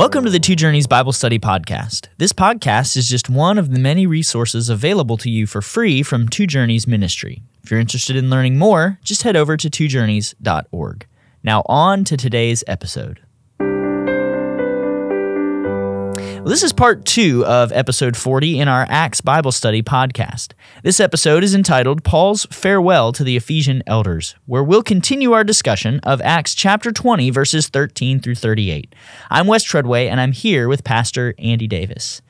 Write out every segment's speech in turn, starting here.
Welcome to the Two Journeys Bible Study Podcast. This podcast is just one of the many resources available to you for free from Two Journeys Ministry. If you're interested in learning more, just head over to twojourneys.org. Now, on to today's episode. Well, this is part two of episode 40 in our Acts Bible Study podcast. This episode is entitled Paul's Farewell to the Ephesian Elders, where we'll continue our discussion of Acts chapter 20, verses 13 through 38. I'm Wes Treadway, and I'm here with Pastor Andy Davis.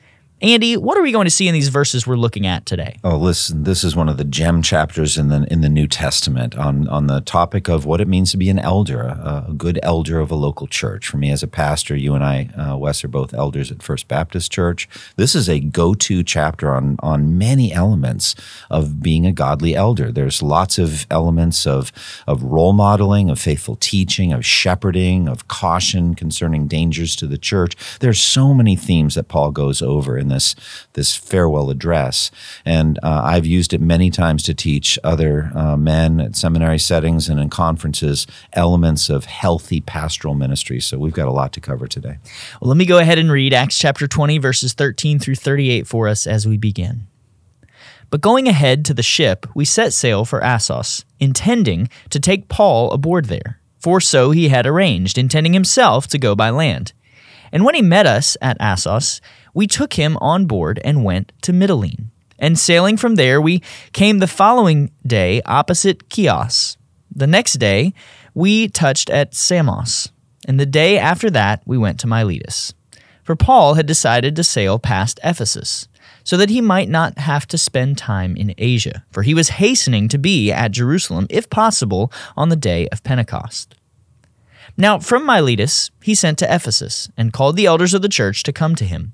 Andy, what are we going to see in these verses we're looking at today? Oh, listen, this is one of the gem chapters in the in the New Testament on on the topic of what it means to be an elder, a, a good elder of a local church. For me as a pastor, you and I, uh, Wes, are both elders at First Baptist Church. This is a go-to chapter on on many elements of being a godly elder. There's lots of elements of of role modeling, of faithful teaching, of shepherding, of caution concerning dangers to the church. There's so many themes that Paul goes over in this this farewell address, and uh, I've used it many times to teach other uh, men at seminary settings and in conferences elements of healthy pastoral ministry. So we've got a lot to cover today. Well, let me go ahead and read Acts chapter 20, verses 13 through 38 for us as we begin. But going ahead to the ship, we set sail for Assos, intending to take Paul aboard there, for so he had arranged, intending himself to go by land. And when he met us at Assos, we took him on board and went to Mytilene. And sailing from there, we came the following day opposite Chios. The next day, we touched at Samos, and the day after that, we went to Miletus. For Paul had decided to sail past Ephesus, so that he might not have to spend time in Asia, for he was hastening to be at Jerusalem, if possible, on the day of Pentecost. Now, from Miletus, he sent to Ephesus, and called the elders of the church to come to him.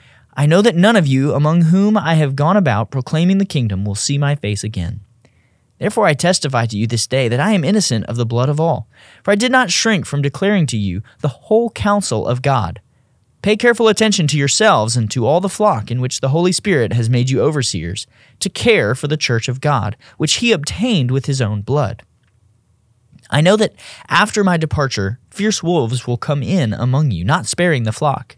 I know that none of you among whom I have gone about proclaiming the kingdom will see my face again. Therefore I testify to you this day that I am innocent of the blood of all, for I did not shrink from declaring to you the whole counsel of God. Pay careful attention to yourselves and to all the flock in which the Holy Spirit has made you overseers, to care for the church of God, which he obtained with his own blood. I know that after my departure, fierce wolves will come in among you, not sparing the flock.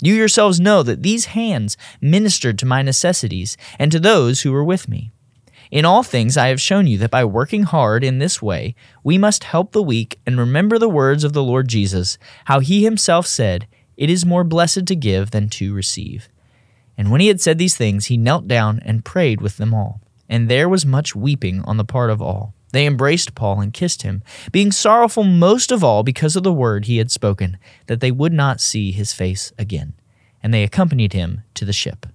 You yourselves know that these hands ministered to my necessities and to those who were with me. In all things, I have shown you that by working hard in this way, we must help the weak and remember the words of the Lord Jesus, how he himself said, It is more blessed to give than to receive. And when he had said these things, he knelt down and prayed with them all. And there was much weeping on the part of all. They embraced Paul and kissed him, being sorrowful most of all because of the word he had spoken, that they would not see his face again. And they accompanied him to the ship.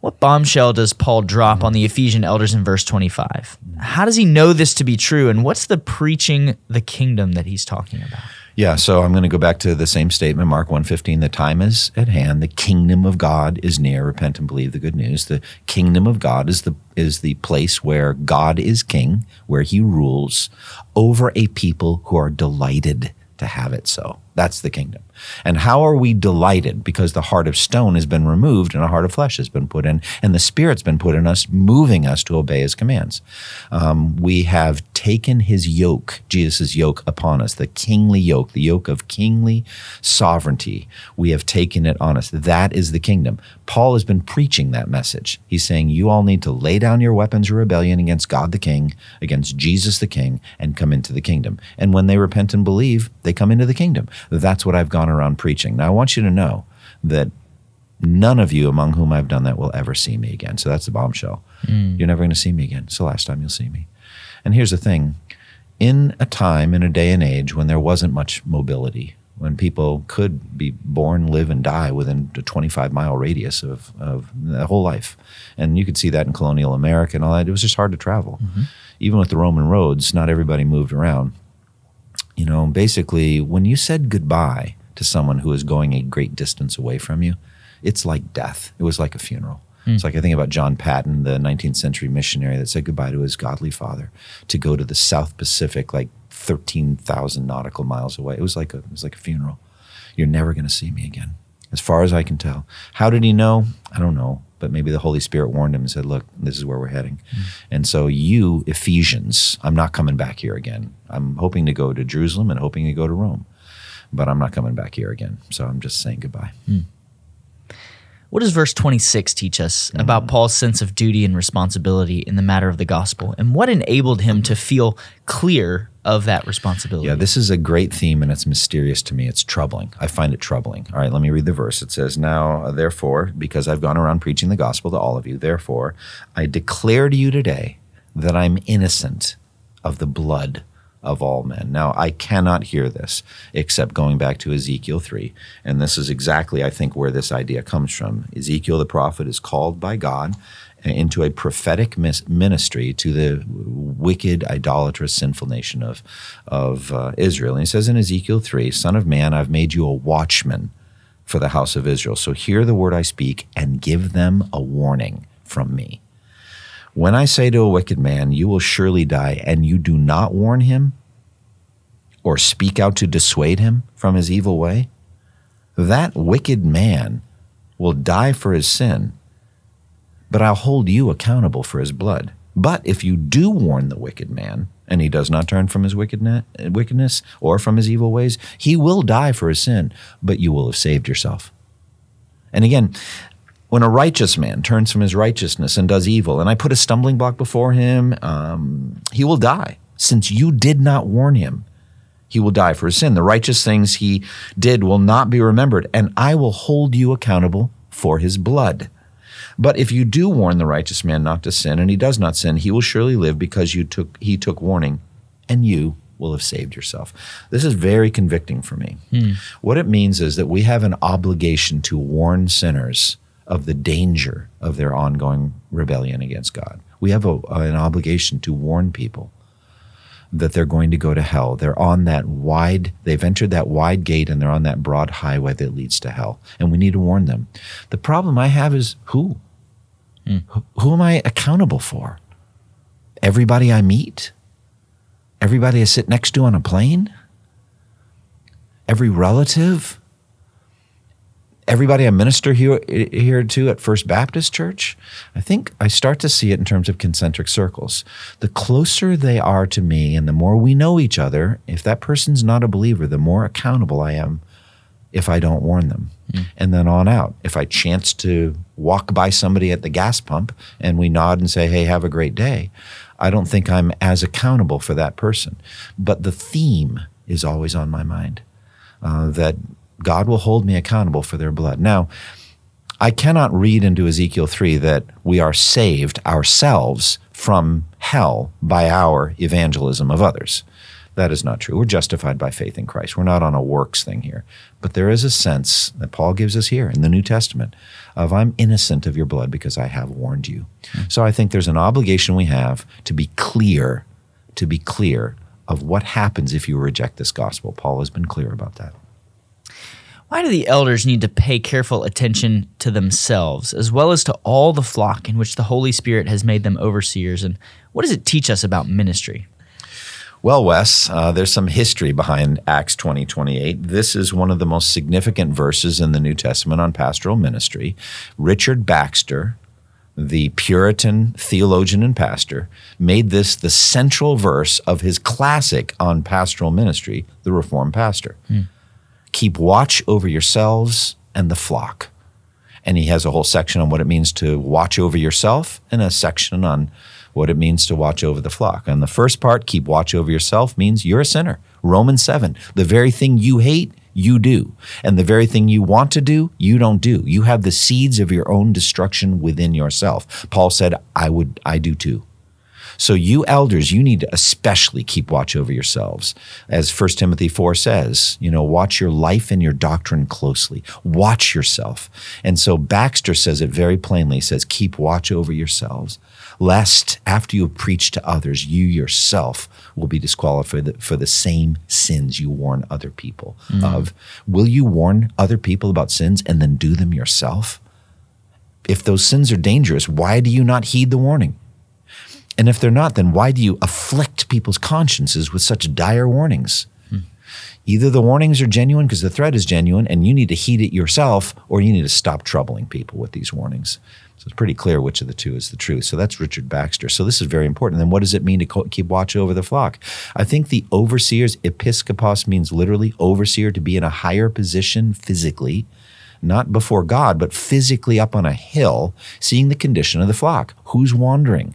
What bombshell does Paul drop on the Ephesian elders in verse 25? How does he know this to be true, and what's the preaching the kingdom that he's talking about? Yeah, so I'm going to go back to the same statement, Mark 1:15. The time is at hand. The kingdom of God is near. Repent and believe the good news. The kingdom of God is the is the place where God is king, where he rules over a people who are delighted to have it so. That's the kingdom. And how are we delighted? Because the heart of stone has been removed and a heart of flesh has been put in, and the Spirit's been put in us, moving us to obey His commands. Um, we have taken his yoke, Jesus' yoke, upon us, the kingly yoke, the yoke of kingly sovereignty. We have taken it on us. That is the kingdom. Paul has been preaching that message. He's saying, You all need to lay down your weapons of rebellion against God the King, against Jesus the King, and come into the kingdom. And when they repent and believe, they come into the kingdom. That's what I've gone around preaching. Now, I want you to know that none of you among whom I've done that will ever see me again. So that's the bombshell. Mm. You're never going to see me again. It's the last time you'll see me. And here's the thing in a time, in a day and age when there wasn't much mobility, when people could be born, live, and die within a 25 mile radius of, of their whole life. And you could see that in colonial America and all that. It was just hard to travel. Mm-hmm. Even with the Roman roads, not everybody moved around. You know, basically, when you said goodbye to someone who is going a great distance away from you, it's like death. It was like a funeral. Mm. It's like I think about John Paton, the 19th century missionary that said goodbye to his godly father to go to the South Pacific, like 13,000 nautical miles away. It was like a, it was like a funeral. You're never going to see me again, as far as I can tell. How did he know? I don't know. But maybe the Holy Spirit warned him and said, Look, this is where we're heading. Mm. And so, you, Ephesians, I'm not coming back here again. I'm hoping to go to Jerusalem and hoping to go to Rome, but I'm not coming back here again. So, I'm just saying goodbye. Mm. What does verse 26 teach us mm-hmm. about Paul's sense of duty and responsibility in the matter of the gospel? And what enabled him to feel clear of that responsibility? Yeah, this is a great theme and it's mysterious to me. It's troubling. I find it troubling. All right, let me read the verse. It says, Now, uh, therefore, because I've gone around preaching the gospel to all of you, therefore, I declare to you today that I'm innocent of the blood of all men. Now, I cannot hear this except going back to Ezekiel 3. And this is exactly, I think, where this idea comes from. Ezekiel the prophet is called by God into a prophetic ministry to the wicked, idolatrous, sinful nation of, of uh, Israel. And he says in Ezekiel 3 Son of man, I've made you a watchman for the house of Israel. So hear the word I speak and give them a warning from me. When I say to a wicked man, You will surely die, and you do not warn him or speak out to dissuade him from his evil way, that wicked man will die for his sin, but I'll hold you accountable for his blood. But if you do warn the wicked man, and he does not turn from his wickedness or from his evil ways, he will die for his sin, but you will have saved yourself. And again, when a righteous man turns from his righteousness and does evil, and I put a stumbling block before him, um, he will die. Since you did not warn him, he will die for his sin. The righteous things he did will not be remembered, and I will hold you accountable for his blood. But if you do warn the righteous man not to sin, and he does not sin, he will surely live because you took, he took warning, and you will have saved yourself. This is very convicting for me. Hmm. What it means is that we have an obligation to warn sinners of the danger of their ongoing rebellion against God. We have a, an obligation to warn people that they're going to go to hell. They're on that wide, they've entered that wide gate and they're on that broad highway that leads to hell. And we need to warn them. The problem I have is who? Mm. Who, who am I accountable for? Everybody I meet? Everybody I sit next to on a plane? Every relative? Everybody I minister here, here to at First Baptist Church, I think I start to see it in terms of concentric circles. The closer they are to me and the more we know each other, if that person's not a believer, the more accountable I am if I don't warn them. Mm. And then on out. If I chance to walk by somebody at the gas pump and we nod and say, hey, have a great day, I don't think I'm as accountable for that person. But the theme is always on my mind. Uh, that God will hold me accountable for their blood. Now, I cannot read into Ezekiel 3 that we are saved ourselves from hell by our evangelism of others. That is not true. We're justified by faith in Christ. We're not on a works thing here. But there is a sense that Paul gives us here in the New Testament of I'm innocent of your blood because I have warned you. Mm-hmm. So I think there's an obligation we have to be clear, to be clear of what happens if you reject this gospel. Paul has been clear about that. Why do the elders need to pay careful attention to themselves as well as to all the flock in which the Holy Spirit has made them overseers? And what does it teach us about ministry? Well, Wes, uh, there's some history behind Acts 20 28. This is one of the most significant verses in the New Testament on pastoral ministry. Richard Baxter, the Puritan theologian and pastor, made this the central verse of his classic on pastoral ministry, The Reformed Pastor. Keep watch over yourselves and the flock. And he has a whole section on what it means to watch over yourself and a section on what it means to watch over the flock. And the first part, keep watch over yourself, means you're a sinner. Romans 7, the very thing you hate, you do. And the very thing you want to do, you don't do. You have the seeds of your own destruction within yourself. Paul said, I would, I do too. So you elders, you need to especially keep watch over yourselves. As 1 Timothy 4 says, you know, watch your life and your doctrine closely. Watch yourself. And so Baxter says it very plainly, he says, keep watch over yourselves, lest after you have preached to others, you yourself will be disqualified for the, for the same sins you warn other people mm. of. Will you warn other people about sins and then do them yourself? If those sins are dangerous, why do you not heed the warning? And if they're not, then why do you afflict people's consciences with such dire warnings? Hmm. Either the warnings are genuine because the threat is genuine and you need to heed it yourself, or you need to stop troubling people with these warnings. So it's pretty clear which of the two is the truth. So that's Richard Baxter. So this is very important. Then what does it mean to co- keep watch over the flock? I think the overseer's episkopos means literally overseer to be in a higher position physically, not before God, but physically up on a hill, seeing the condition of the flock. Who's wandering?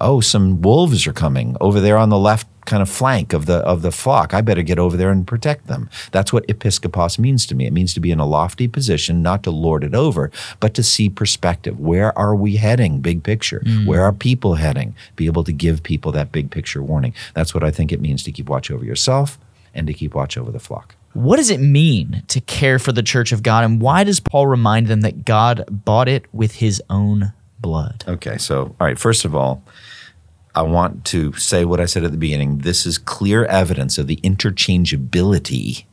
Oh, some wolves are coming over there on the left kind of flank of the of the flock. I better get over there and protect them. That's what episkopos means to me. It means to be in a lofty position, not to lord it over, but to see perspective. Where are we heading? Big picture. Mm. Where are people heading? Be able to give people that big picture warning. That's what I think it means to keep watch over yourself and to keep watch over the flock. What does it mean to care for the church of God, and why does Paul remind them that God bought it with his own blood? Okay, so all right, first of all, I want to say what I said at the beginning. This is clear evidence of the interchangeability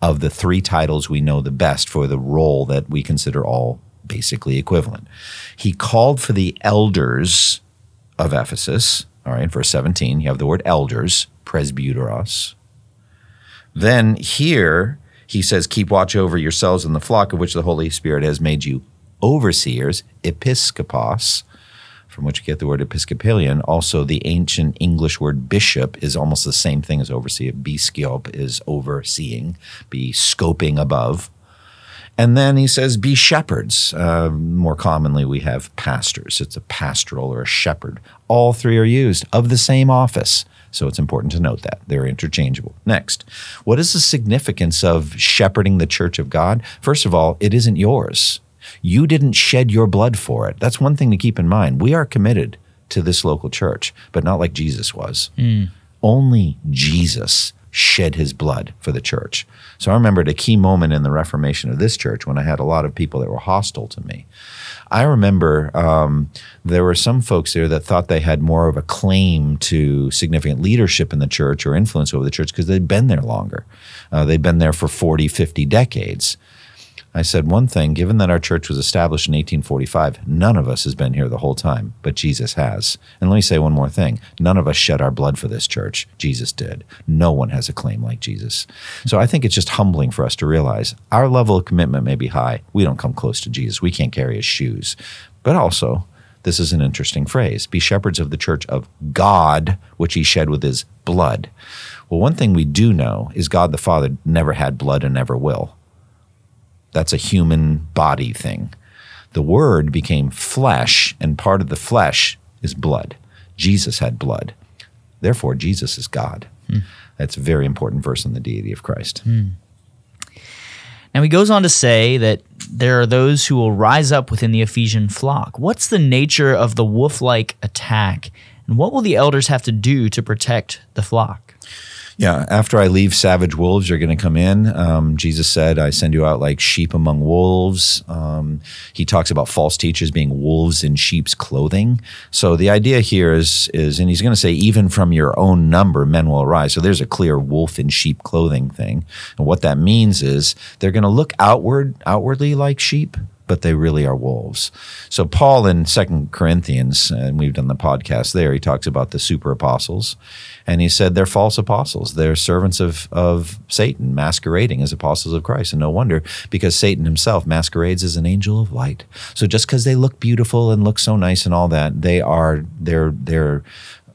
of the three titles we know the best for the role that we consider all basically equivalent. He called for the elders of Ephesus. All right, verse 17, you have the word elders, presbyteros. Then here he says, Keep watch over yourselves and the flock of which the Holy Spirit has made you overseers, episkopos, from which you get the word Episcopalian. Also, the ancient English word bishop is almost the same thing as overseer. Biskiop is overseeing, be scoping above. And then he says, be shepherds. Uh, more commonly, we have pastors. It's a pastoral or a shepherd. All three are used of the same office. So it's important to note that they're interchangeable. Next, what is the significance of shepherding the church of God? First of all, it isn't yours. You didn't shed your blood for it. That's one thing to keep in mind. We are committed to this local church, but not like Jesus was. Only Jesus shed his blood for the church. So I remember a key moment in the Reformation of this church when I had a lot of people that were hostile to me. I remember um, there were some folks there that thought they had more of a claim to significant leadership in the church or influence over the church because they'd been there longer. Uh, they'd been there for 40, 50 decades. I said one thing, given that our church was established in 1845, none of us has been here the whole time, but Jesus has. And let me say one more thing. None of us shed our blood for this church. Jesus did. No one has a claim like Jesus. So I think it's just humbling for us to realize our level of commitment may be high. We don't come close to Jesus. We can't carry his shoes. But also, this is an interesting phrase be shepherds of the church of God, which he shed with his blood. Well, one thing we do know is God the Father never had blood and never will. That's a human body thing. The Word became flesh, and part of the flesh is blood. Jesus had blood. Therefore, Jesus is God. Hmm. That's a very important verse in the deity of Christ. Hmm. Now he goes on to say that there are those who will rise up within the Ephesian flock. What's the nature of the wolf like attack, and what will the elders have to do to protect the flock? Yeah, after I leave, savage wolves are going to come in. Um, Jesus said, I send you out like sheep among wolves. Um, he talks about false teachers being wolves in sheep's clothing. So the idea here is, is and he's going to say, even from your own number, men will arise. So there's a clear wolf in sheep clothing thing. And what that means is they're going to look outward, outwardly like sheep, but they really are wolves. So Paul in Second Corinthians, and we've done the podcast there, he talks about the super apostles, and he said they're false apostles. They're servants of of Satan, masquerading as apostles of Christ, and no wonder because Satan himself masquerades as an angel of light. So just because they look beautiful and look so nice and all that, they are they're they're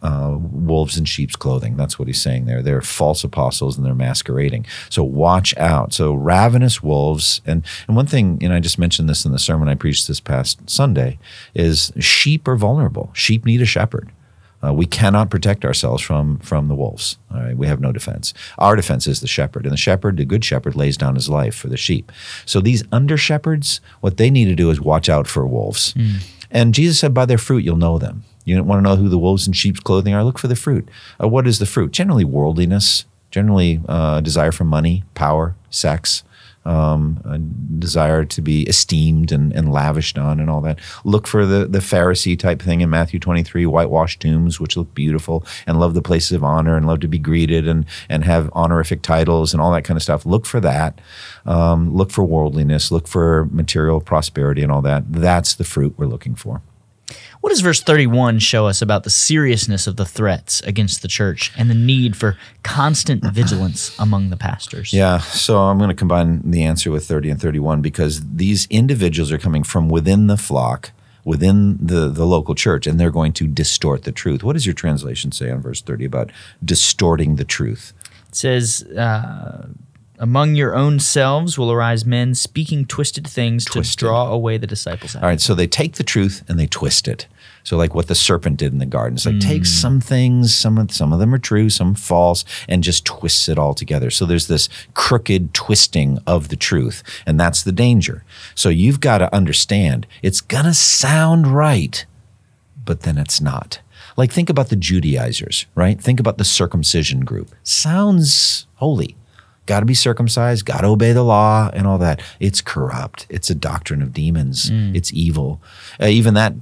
uh, wolves in sheep's clothing. That's what he's saying there. They're false apostles and they're masquerading. So watch out. So ravenous wolves. And, and one thing, and I just mentioned this in the sermon I preached this past Sunday, is sheep are vulnerable. Sheep need a shepherd. Uh, we cannot protect ourselves from from the wolves. All right, we have no defense. Our defense is the shepherd, and the shepherd, the good shepherd, lays down his life for the sheep. So these under shepherds, what they need to do is watch out for wolves. Mm. And Jesus said, "By their fruit you'll know them." You want to know who the wolves in sheep's clothing are? Look for the fruit. Uh, what is the fruit? Generally, worldliness, generally, uh, desire for money, power, sex, um, desire to be esteemed and, and, lavished on, and all that. Look for the, the Pharisee type thing in Matthew 23 whitewashed tombs, which look beautiful, and love the places of honor and love to be greeted and, and have honorific titles and all that kind of stuff. Look for that. Um, look for worldliness. Look for material prosperity and all that. That's the fruit we're looking for. What does verse 31 show us about the seriousness of the threats against the church and the need for constant vigilance among the pastors? Yeah, so I'm going to combine the answer with 30 and 31 because these individuals are coming from within the flock, within the, the local church, and they're going to distort the truth. What does your translation say on verse 30 about distorting the truth? It says, uh, among your own selves will arise men speaking twisted things twisted. to draw away the disciples. Out. All right, so they take the truth and they twist it. So, like what the serpent did in the garden, it's like mm. takes some things, some of some of them are true, some false, and just twists it all together. So there's this crooked twisting of the truth, and that's the danger. So you've got to understand it's gonna sound right, but then it's not. Like think about the Judaizers, right? Think about the circumcision group. Sounds holy got to be circumcised, got to obey the law, and all that. It's corrupt. It's a doctrine of demons. Mm. It's evil. Uh, even that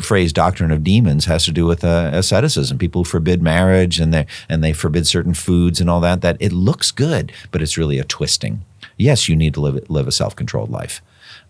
phrase, doctrine of demons, has to do with uh, asceticism. People forbid marriage and they and they forbid certain foods and all that. That it looks good, but it's really a twisting. Yes, you need to live live a self controlled life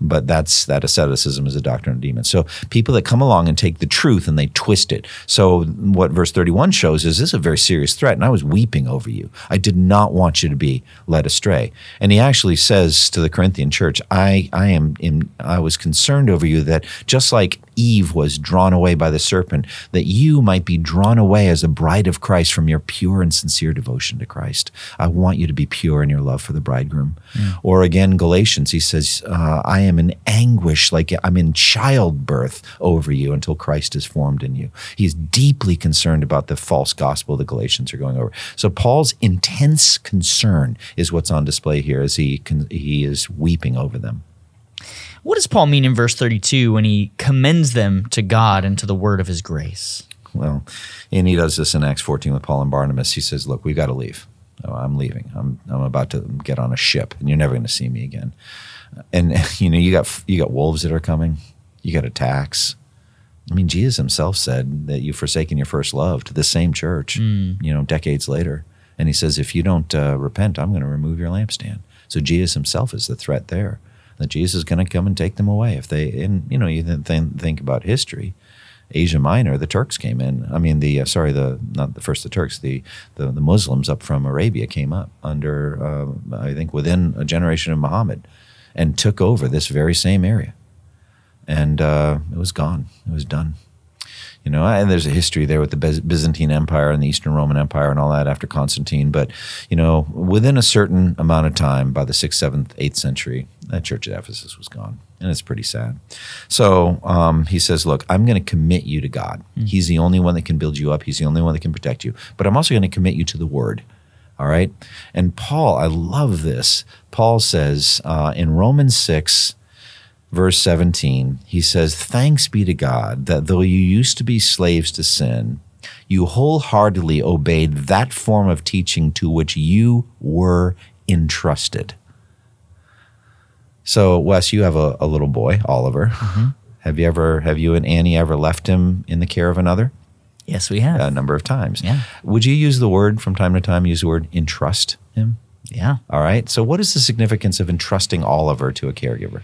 but that's that asceticism is a doctrine of demons. So people that come along and take the truth and they twist it. So what verse 31 shows is this is a very serious threat, and I was weeping over you. I did not want you to be led astray. And he actually says to the Corinthian church, I I am in, I was concerned over you that just like Eve was drawn away by the serpent, that you might be drawn away as a bride of Christ from your pure and sincere devotion to Christ. I want you to be pure in your love for the bridegroom. Mm. Or again, Galatians, he says, uh, I am in anguish, like I'm in childbirth over you until Christ is formed in you. He's deeply concerned about the false gospel the Galatians are going over. So Paul's intense concern is what's on display here as he, he is weeping over them. What does Paul mean in verse 32 when he commends them to God and to the word of his grace? Well, and he does this in Acts 14 with Paul and Barnabas. He says, Look, we've got to leave. Oh, I'm leaving. I'm, I'm about to get on a ship, and you're never going to see me again. And you know, you got you got wolves that are coming. You got attacks. I mean, Jesus himself said that you've forsaken your first love to the same church. Mm. You know, decades later, and he says, if you don't uh, repent, I'm going to remove your lampstand. So Jesus himself is the threat there that Jesus is going to come and take them away. If they, and you know, you th- think about history, Asia Minor, the Turks came in. I mean, the uh, sorry, the not the first the Turks, the, the the Muslims up from Arabia came up under, uh, I think, within a generation of Muhammad, and took over this very same area, and uh, it was gone. It was done. You know, and there's a history there with the Byzantine Empire and the Eastern Roman Empire and all that after Constantine. But you know, within a certain amount of time, by the sixth, seventh, eighth century, that church at Ephesus was gone, and it's pretty sad. So um, he says, "Look, I'm going to commit you to God. Mm-hmm. He's the only one that can build you up. He's the only one that can protect you. But I'm also going to commit you to the Word." All right. And Paul, I love this. Paul says uh, in Romans 6, verse 17, he says, Thanks be to God that though you used to be slaves to sin, you wholeheartedly obeyed that form of teaching to which you were entrusted. So, Wes, you have a, a little boy, Oliver. Mm-hmm. Have you ever, have you and Annie ever left him in the care of another? Yes, we have. A number of times. Yeah. Would you use the word from time to time, use the word entrust him? Yeah. All right. So, what is the significance of entrusting Oliver to a caregiver?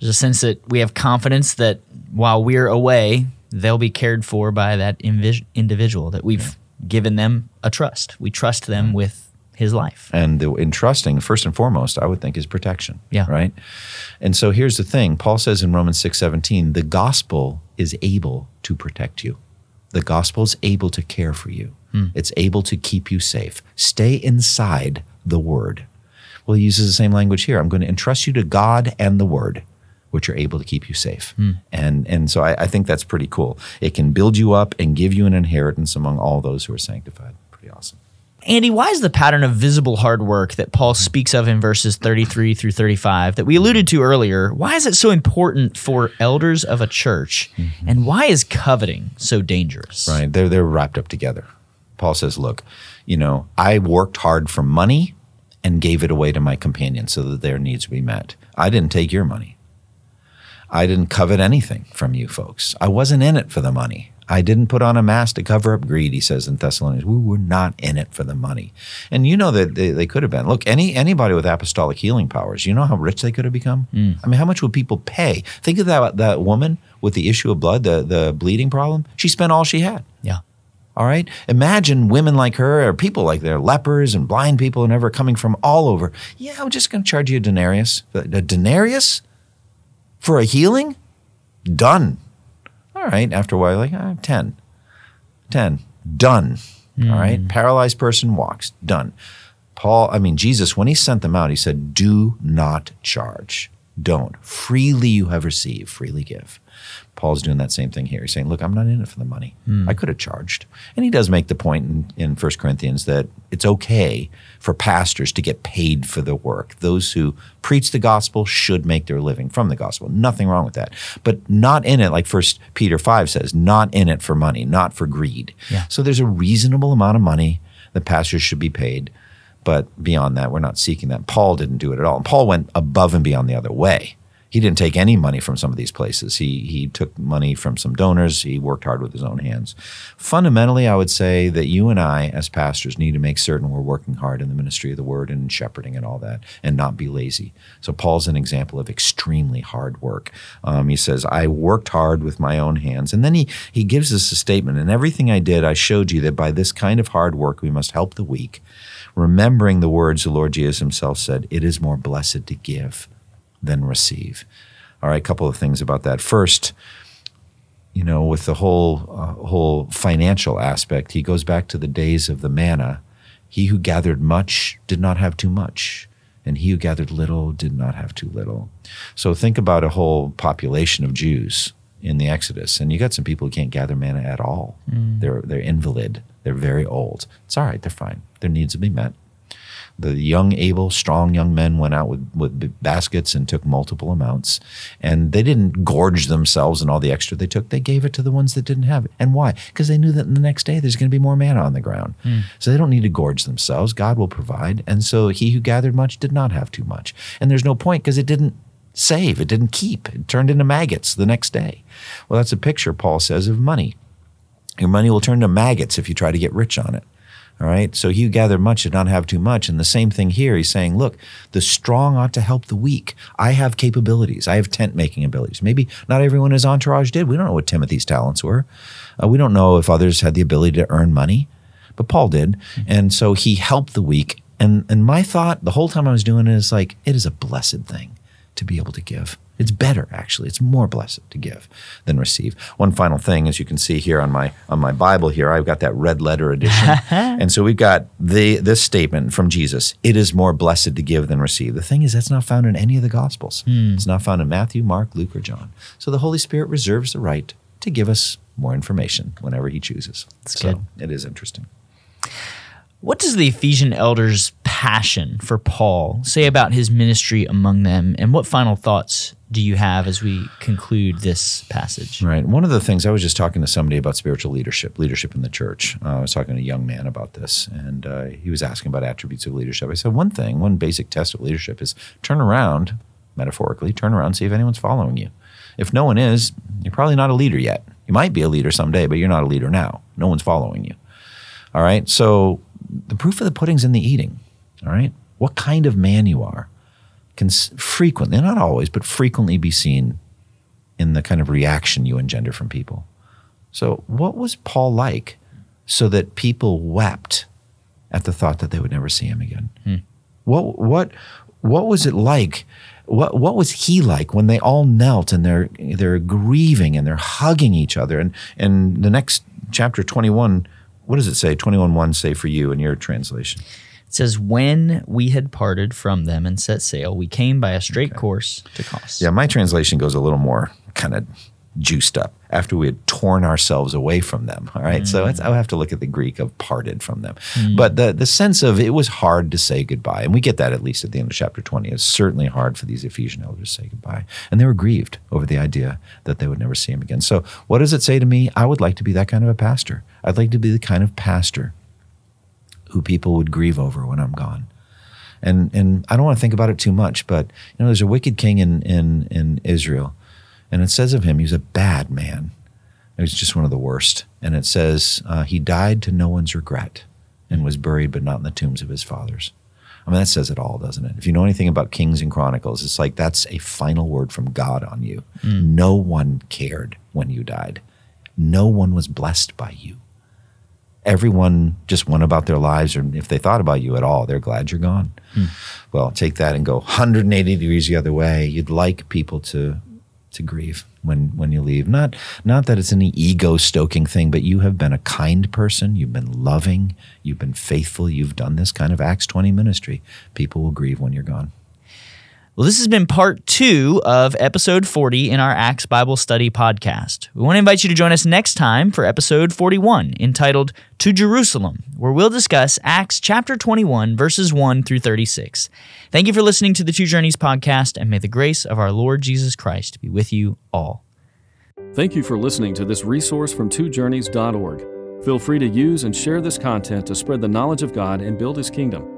There's a sense that we have confidence that while we're away, they'll be cared for by that invi- individual that we've given them a trust. We trust them mm-hmm. with his life. And the, entrusting, first and foremost, I would think is protection. Yeah. Right. And so here's the thing: Paul says in Romans six seventeen, the gospel is able to protect you. The gospel is able to care for you. Hmm. It's able to keep you safe. Stay inside the word. Well, he uses the same language here. I'm going to entrust you to God and the word, which are able to keep you safe. Hmm. And and so I, I think that's pretty cool. It can build you up and give you an inheritance among all those who are sanctified. Pretty awesome. Andy, why is the pattern of visible hard work that Paul speaks of in verses 33 through 35 that we alluded to earlier, why is it so important for elders of a church? Mm-hmm. And why is coveting so dangerous? Right. They're they're wrapped up together. Paul says, look, you know, I worked hard for money and gave it away to my companions so that their needs would be met. I didn't take your money. I didn't covet anything from you folks. I wasn't in it for the money. I didn't put on a mask to cover up greed, he says in Thessalonians. We were not in it for the money. And you know that they, they could have been. Look, any anybody with apostolic healing powers, you know how rich they could have become? Hmm. I mean, how much would people pay? Think of that that woman with the issue of blood, the, the bleeding problem. She spent all she had. Yeah. All right. Imagine women like her or people like they're lepers and blind people and ever coming from all over. Yeah, I'm just going to charge you a denarius. A denarius for a healing? Done. All right. After a while, like ah, 10. 10. Done. All right. Paralyzed person walks. Done. Paul, I mean, Jesus, when he sent them out, he said, Do not charge. Don't. Freely you have received, freely give. Paul's doing that same thing here. He's saying, Look, I'm not in it for the money. Hmm. I could have charged. And he does make the point in, in 1 Corinthians that it's okay for pastors to get paid for the work. Those who preach the gospel should make their living from the gospel. Nothing wrong with that. But not in it, like 1 Peter 5 says, not in it for money, not for greed. Yeah. So there's a reasonable amount of money that pastors should be paid. But beyond that, we're not seeking that. Paul didn't do it at all. And Paul went above and beyond the other way. He didn't take any money from some of these places. He he took money from some donors. He worked hard with his own hands. Fundamentally, I would say that you and I, as pastors, need to make certain we're working hard in the ministry of the word and shepherding and all that, and not be lazy. So Paul's an example of extremely hard work. Um, he says, "I worked hard with my own hands," and then he he gives us a statement. And everything I did, I showed you that by this kind of hard work, we must help the weak, remembering the words the Lord Jesus Himself said: "It is more blessed to give." than receive. All right, a couple of things about that. First, you know, with the whole uh, whole financial aspect, he goes back to the days of the manna. He who gathered much did not have too much, and he who gathered little did not have too little. So think about a whole population of Jews in the Exodus, and you got some people who can't gather manna at all. They're they're invalid. They're very old. It's all right. They're fine. Their needs will be met the young, able, strong young men went out with, with baskets and took multiple amounts. And they didn't gorge themselves and all the extra they took. They gave it to the ones that didn't have it. And why? Because they knew that the next day there's going to be more manna on the ground. Hmm. So they don't need to gorge themselves. God will provide. And so he who gathered much did not have too much. And there's no point because it didn't save, it didn't keep. It turned into maggots the next day. Well, that's a picture, Paul says, of money. Your money will turn to maggots if you try to get rich on it. All right. So he who gathered much did not have too much. And the same thing here. He's saying, look, the strong ought to help the weak. I have capabilities. I have tent making abilities. Maybe not everyone in his entourage did. We don't know what Timothy's talents were. Uh, we don't know if others had the ability to earn money, but Paul did. And so he helped the weak. And, and my thought the whole time I was doing it is like, it is a blessed thing to be able to give. It's better, actually. It's more blessed to give than receive. One final thing, as you can see here on my on my Bible here, I've got that red letter edition, and so we've got the this statement from Jesus: "It is more blessed to give than receive." The thing is, that's not found in any of the Gospels. Hmm. It's not found in Matthew, Mark, Luke, or John. So the Holy Spirit reserves the right to give us more information whenever He chooses. That's so good. it is interesting. What does the Ephesian elders' passion for Paul say about his ministry among them? And what final thoughts do you have as we conclude this passage? Right. One of the things I was just talking to somebody about spiritual leadership, leadership in the church. Uh, I was talking to a young man about this, and uh, he was asking about attributes of leadership. I said, one thing, one basic test of leadership is turn around, metaphorically, turn around, and see if anyone's following you. If no one is, you're probably not a leader yet. You might be a leader someday, but you're not a leader now. No one's following you. All right. So the proof of the pudding's in the eating. All right. What kind of man you are can frequently, not always, but frequently be seen in the kind of reaction you engender from people. So, what was Paul like so that people wept at the thought that they would never see him again? Hmm. What, what, what was it like? What, what was he like when they all knelt and they're, they're grieving and they're hugging each other? And, and the next chapter 21, what does it say? 21 1 say for you in your translation? It says, When we had parted from them and set sail, we came by a straight okay. course to Kos. Yeah, my translation goes a little more kind of juiced up after we had torn ourselves away from them. All right. Mm. So I have to look at the Greek of parted from them. Mm. But the, the sense of it was hard to say goodbye. And we get that at least at the end of chapter 20. It's certainly hard for these Ephesian elders to say goodbye. And they were grieved over the idea that they would never see him again. So what does it say to me? I would like to be that kind of a pastor. I'd like to be the kind of pastor who people would grieve over when I'm gone. And and I don't want to think about it too much, but you know, there's a wicked king in in in Israel, and it says of him, he's a bad man. He's just one of the worst. And it says uh, he died to no one's regret, and was buried, but not in the tombs of his fathers. I mean, that says it all, doesn't it? If you know anything about Kings and Chronicles, it's like that's a final word from God on you. Mm. No one cared when you died. No one was blessed by you everyone just went about their lives, or if they thought about you at all, they're glad you're gone. Hmm. Well, take that and go 180 degrees the other way. You'd like people to to grieve when when you leave. Not not that it's any ego stoking thing, but you have been a kind person. You've been loving. You've been faithful. You've done this kind of Acts 20 ministry. People will grieve when you're gone. Well, this has been part two of episode 40 in our Acts Bible Study podcast. We want to invite you to join us next time for episode 41, entitled To Jerusalem, where we'll discuss Acts chapter 21, verses 1 through 36. Thank you for listening to the Two Journeys podcast, and may the grace of our Lord Jesus Christ be with you all. Thank you for listening to this resource from twojourneys.org. Feel free to use and share this content to spread the knowledge of God and build His kingdom.